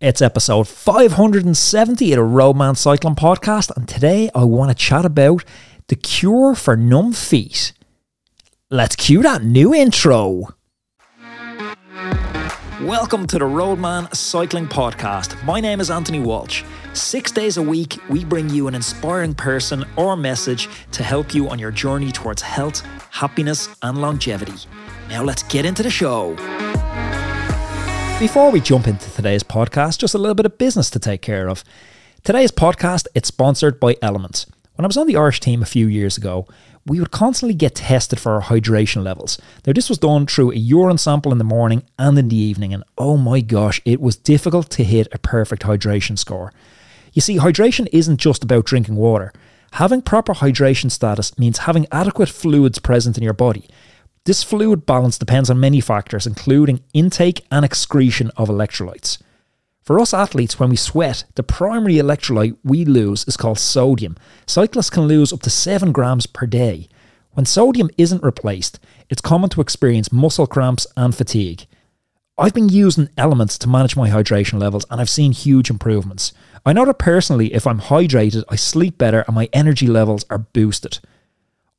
It's episode 570 of the Roadman Cycling Podcast, and today I want to chat about the cure for numb feet. Let's cue that new intro. Welcome to the Roadman Cycling Podcast. My name is Anthony Walsh. Six days a week, we bring you an inspiring person or message to help you on your journey towards health, happiness, and longevity. Now, let's get into the show. Before we jump into today's podcast, just a little bit of business to take care of. Today's podcast it's sponsored by Elements. When I was on the Irish team a few years ago, we would constantly get tested for our hydration levels. Now, this was done through a urine sample in the morning and in the evening, and oh my gosh, it was difficult to hit a perfect hydration score. You see, hydration isn't just about drinking water. Having proper hydration status means having adequate fluids present in your body. This fluid balance depends on many factors, including intake and excretion of electrolytes. For us athletes, when we sweat, the primary electrolyte we lose is called sodium. Cyclists can lose up to 7 grams per day. When sodium isn't replaced, it's common to experience muscle cramps and fatigue. I've been using elements to manage my hydration levels and I've seen huge improvements. I know that personally, if I'm hydrated, I sleep better and my energy levels are boosted.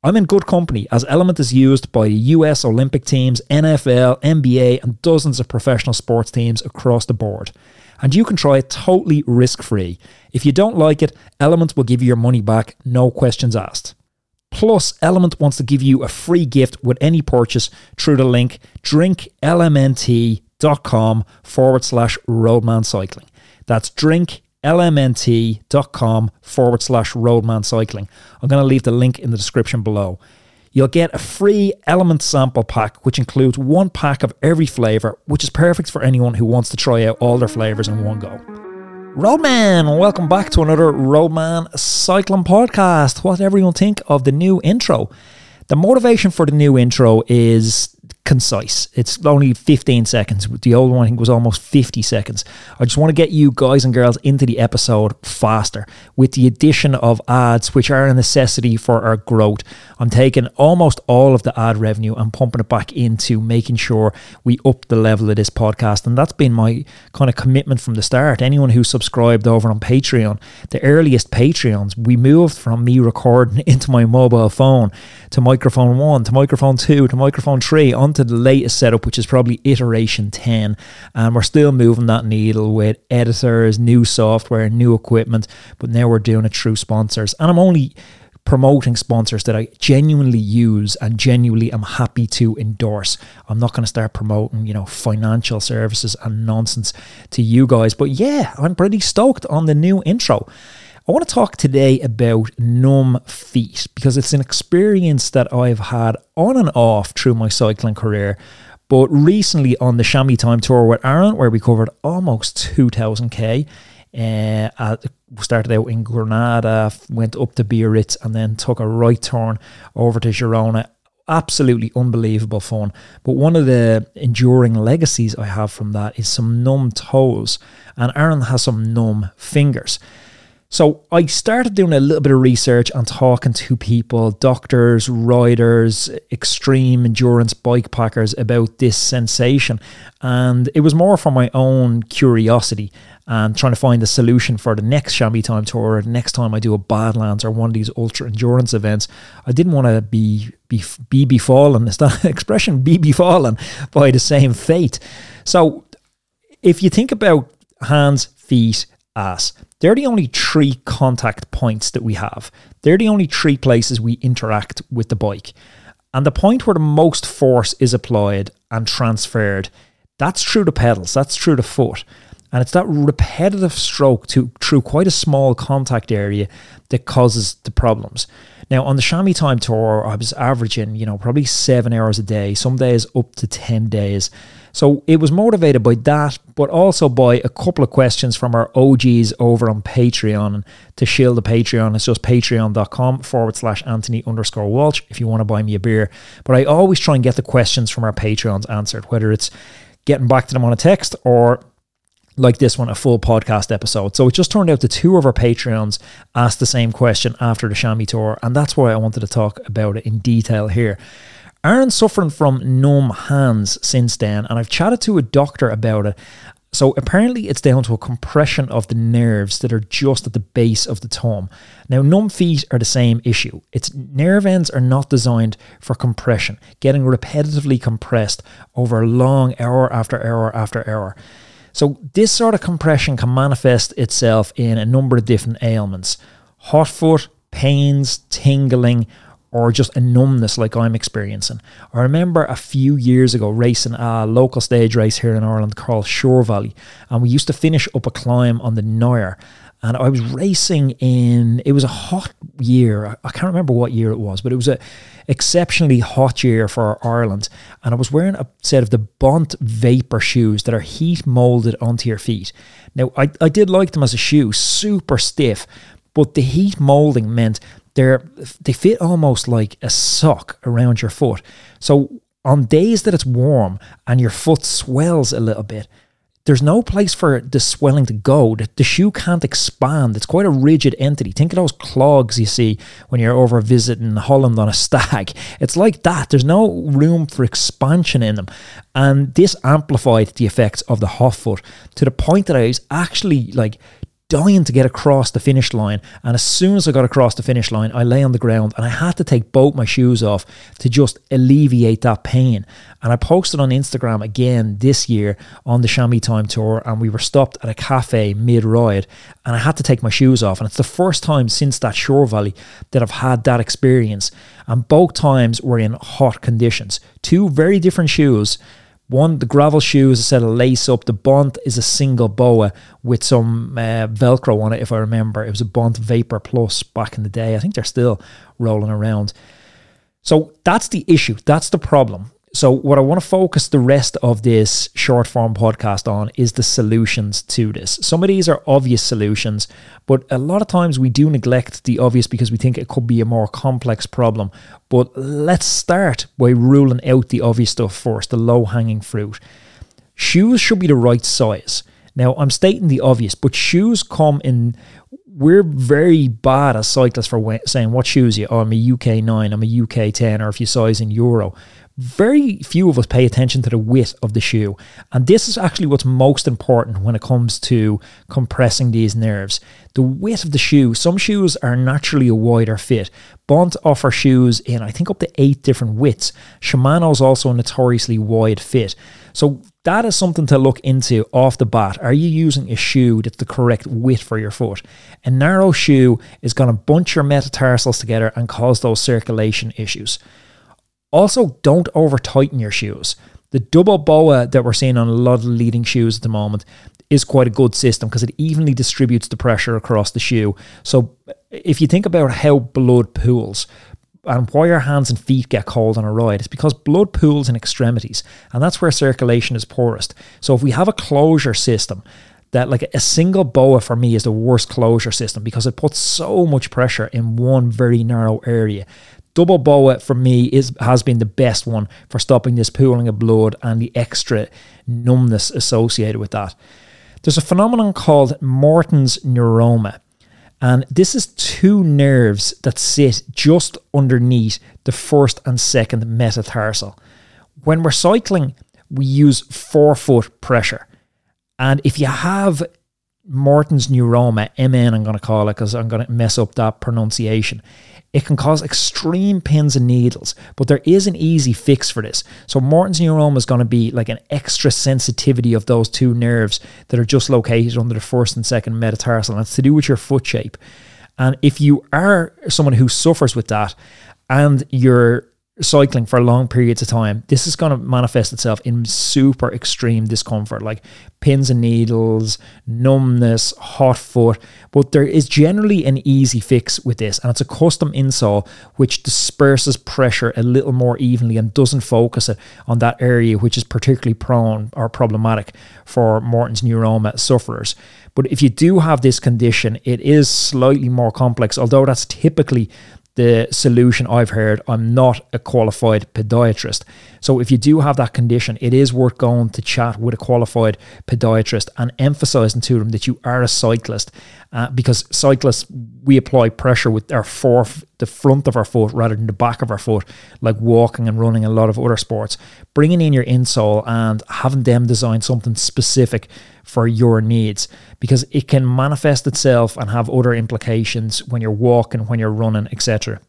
I'm in good company as LMNT is used by US Olympic teams, NFL, NBA, and dozens of professional sports teams across the board. And you can try it totally risk free. If you don't like it, LMNT will give you your money back, no questions asked. Plus, LMNT wants to give you a free gift with any purchase through the link drinklmnt.com forward slash roadman cycling. That's drink lmnt.com forward slash roadman cycling. I'm going to leave the link in the description below. You'll get a free LMNT sample pack, which includes one pack of every flavour, which is perfect for anyone who wants to try out all their flavours in one go. Roadman, welcome back to another Roadman Cycling Podcast. What everyone think of the new intro? The motivation for the new intro is concise. It's only 15 seconds. The old one, I think, was almost 50 seconds. I just want to get you guys and girls into the episode faster with the addition of ads, which are a necessity for our growth. I'm taking almost all of the ad revenue and pumping it back into making sure we up the level of this podcast. And that's been my kind of commitment from the start. Anyone who subscribed over on Patreon, the earliest Patreons, we moved from me recording into my mobile phone to microphone one, to microphone two, to microphone three, on to the latest setup, which is probably iteration 10. And we're still moving that needle with editors, new software, new equipment. But now we're doing it through sponsors. And I'm only promoting sponsors that I genuinely use and genuinely am happy to endorse. I'm not going to start promoting, you know, financial services and nonsense to you guys. But yeah, I'm pretty stoked on the new intro. I want to talk today about numb feet because it's an experience that I've had on and off through my cycling career. But recently on the Chamois Time Tour with Aaron, where we covered almost 2000k, uh, started out in Granada, went up to Biarritz, and then took a right turn over to Girona. Absolutely unbelievable fun. But one of the enduring legacies I have from that is some numb toes, and Aaron has some numb fingers. So I started doing a little bit of research and talking to people, doctors, riders, extreme endurance bike packers about this sensation. And it was more for my own curiosity and trying to find a solution for the next Chamois Time Tour, next time I do a Badlands or one of these ultra endurance events. I didn't want to be be be befallen. Is that expression? Be befallen by the same fate. So if you think about hands, feet, ass, they're the only three contact points that we have. They're the only three places we interact with the bike. And the point where the most force is applied and transferred, that's through the pedals, that's through the foot. And it's that repetitive stroke to through quite a small contact area that causes the problems. Now on the Chamois Time tour, I was averaging, you know, probably seven hours a day, some days up to ten days. So it was motivated by that, but also by a couple of questions from our OGs over on Patreon. To shield the Patreon, it's just patreon.com forward slash Anthony underscore Walsh if you want to buy me a beer. But I always try and get the questions from our Patreons answered, whether it's getting back to them on a text or like this one, a full podcast episode. So it just turned out the two of our Patreons asked the same question after the Chamois tour, and that's why I wanted to talk about it in detail here. Aaron's suffering from numb hands since then, and I've chatted to a doctor about it. So apparently it's down to a compression of the nerves that are just at the base of the thumb. Now numb feet are the same issue. Its nerve ends are not designed for compression, getting repetitively compressed over long hour after hour after hour. So this sort of compression can manifest itself in a number of different ailments. Hot foot, pains, tingling, or just a numbness like I'm experiencing. I remember a few years ago racing a local stage race here in Ireland called Suir Valley, and we used to finish up a climb on the Nire. And I was racing in, it was a hot year. I can't remember what year it was, but it was a exceptionally hot year for Ireland. And I was wearing a set of the Bont Vapor shoes that are heat molded onto your feet. Now, I, I did like them as a shoe, super stiff, but the heat molding meant they're they fit almost like a sock around your foot. So on days that it's warm and your foot swells a little bit, there's no place for the swelling to go. The, the, shoe can't expand. It's quite a rigid entity. Think of those clogs you see when you're over visiting Holland on a stag. It's like that. There's no room for expansion in them. And this amplified the effects of the hot foot to the point that I was actually like dying to get across the finish line. And as soon as I got across the finish line, I lay on the ground and I had to take both my shoes off to just alleviate that pain. And I posted on Instagram again this year on the Chamois Time Tour, and we were stopped at a cafe mid ride, and I had to take my shoes off. And it's the first time since that Suir Valley that I've had that experience. And both times were in hot conditions. Two very different shoes one, the gravel shoe is a set of lace up. The Bont is a single boa with some uh, Velcro on it, if I remember. It was a Bont Vapor Plus back in the day. I think they're still rolling around. So that's the issue. That's the problem. So, what I want to focus the rest of this short form podcast on is the solutions to this. Some of these are obvious solutions, but a lot of times we do neglect the obvious because we think it could be a more complex problem. But let's start by ruling out the obvious stuff first, the low hanging fruit. Shoes should be the right size. Now, I'm stating the obvious, but shoes come in we're very bad as cyclists for saying what shoes you. Oh, I'm a UK nine, I'm a UK ten, or if you size in euro very few of us pay attention to the width of the shoe. And this is actually what's most important when it comes to compressing these nerves. The width of the shoe. Some shoes are naturally a wider fit. Bont offer shoes in, I think, up to eight different widths. Shimano is also a notoriously wide fit. So that is something to look into off the bat. Are you using a shoe that's the correct width for your foot? A narrow shoe is going to bunch your metatarsals together and cause those circulation issues. Also, don't over tighten your shoes. The double boa that we're seeing on a lot of leading shoes at the moment is quite a good system because it evenly distributes the pressure across the shoe. So, if you think about how blood pools, and why your hands and feet get cold on a ride. is because blood pools in extremities, and that's where circulation is poorest. So if we have a closure system, that like a single boa for me is the worst closure system because it puts so much pressure in one very narrow area Double boa for me is has been the best one for stopping this pooling of blood and the extra numbness associated with that. There's a phenomenon called Morton's neuroma. And this is two nerves that sit just underneath the first and second metatarsal. When we're cycling, we use forefoot pressure. And if you have Morton's neuroma, MN, I'm going to call it because I'm going to mess up that pronunciation. It can cause extreme pins and needles, but there is an easy fix for this. So Morton's neuroma is going to be like an extra sensitivity of those two nerves that are just located under the first and second metatarsal, and it's to do with your foot shape. And if you are someone who suffers with that, and you're cycling for long periods of time, this is going to manifest itself in super extreme discomfort, like pins and needles, numbness, hot foot. But there is generally an easy fix with this, and it's a custom insole which disperses pressure a little more evenly and doesn't focus it on that area which is particularly prone or problematic for Morton's neuroma sufferers. But if you do have this condition, it is slightly more complex, although that's typically the solution I've heard. I'm not a qualified podiatrist. So if you do have that condition, it is worth going to chat with a qualified podiatrist and emphasizing to them that you are a cyclist uh, because cyclists, we apply pressure with our fourth the front of our foot rather than the back of our foot, like walking and running a lot of other sports. Bringing in your insole and having them design something specific for your needs because it can manifest itself and have other implications when you're walking, when you're running, etc.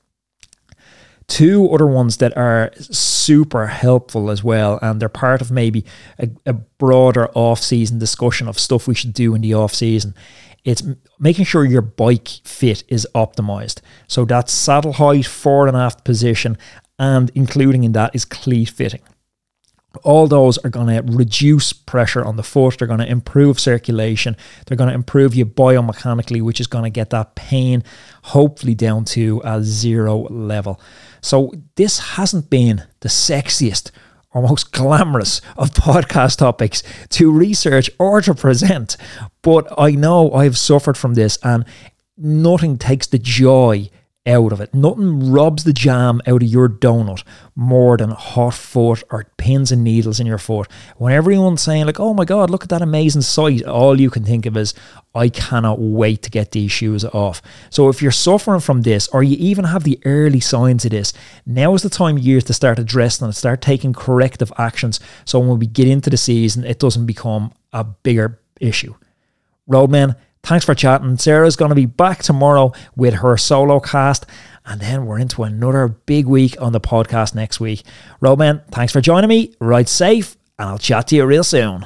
Two other ones that are super helpful as well, and they're part of maybe a, a broader off season discussion of stuff we should do in the off season. It's making sure your bike fit is optimized. So that's saddle height, forward and aft position, and including in that is cleat fitting all those are going to reduce pressure on the foot. They're going to improve circulation. They're going to improve you biomechanically, which is going to get that pain hopefully down to a zero level. So, this hasn't been the sexiest or most glamorous of podcast topics to research or to present, but I know I've suffered from this and nothing takes the joy out of it. Nothing robs the jam out of your donut more than hot foot or pins and needles in your foot. When everyone's saying, like, oh my God, look at that amazing sight, all you can think of is, I cannot wait to get these shoes off. So if you're suffering from this, or you even have the early signs of this, now is the time of year to start addressing and start taking corrective actions. So when we get into the season, it doesn't become a bigger issue. Roadman, Thanks for chatting. Sarah's going to be back tomorrow with her solo cast. And then we're into another big week on the podcast next week. Roadman, thanks for joining me. Ride safe, and I'll chat to you real soon.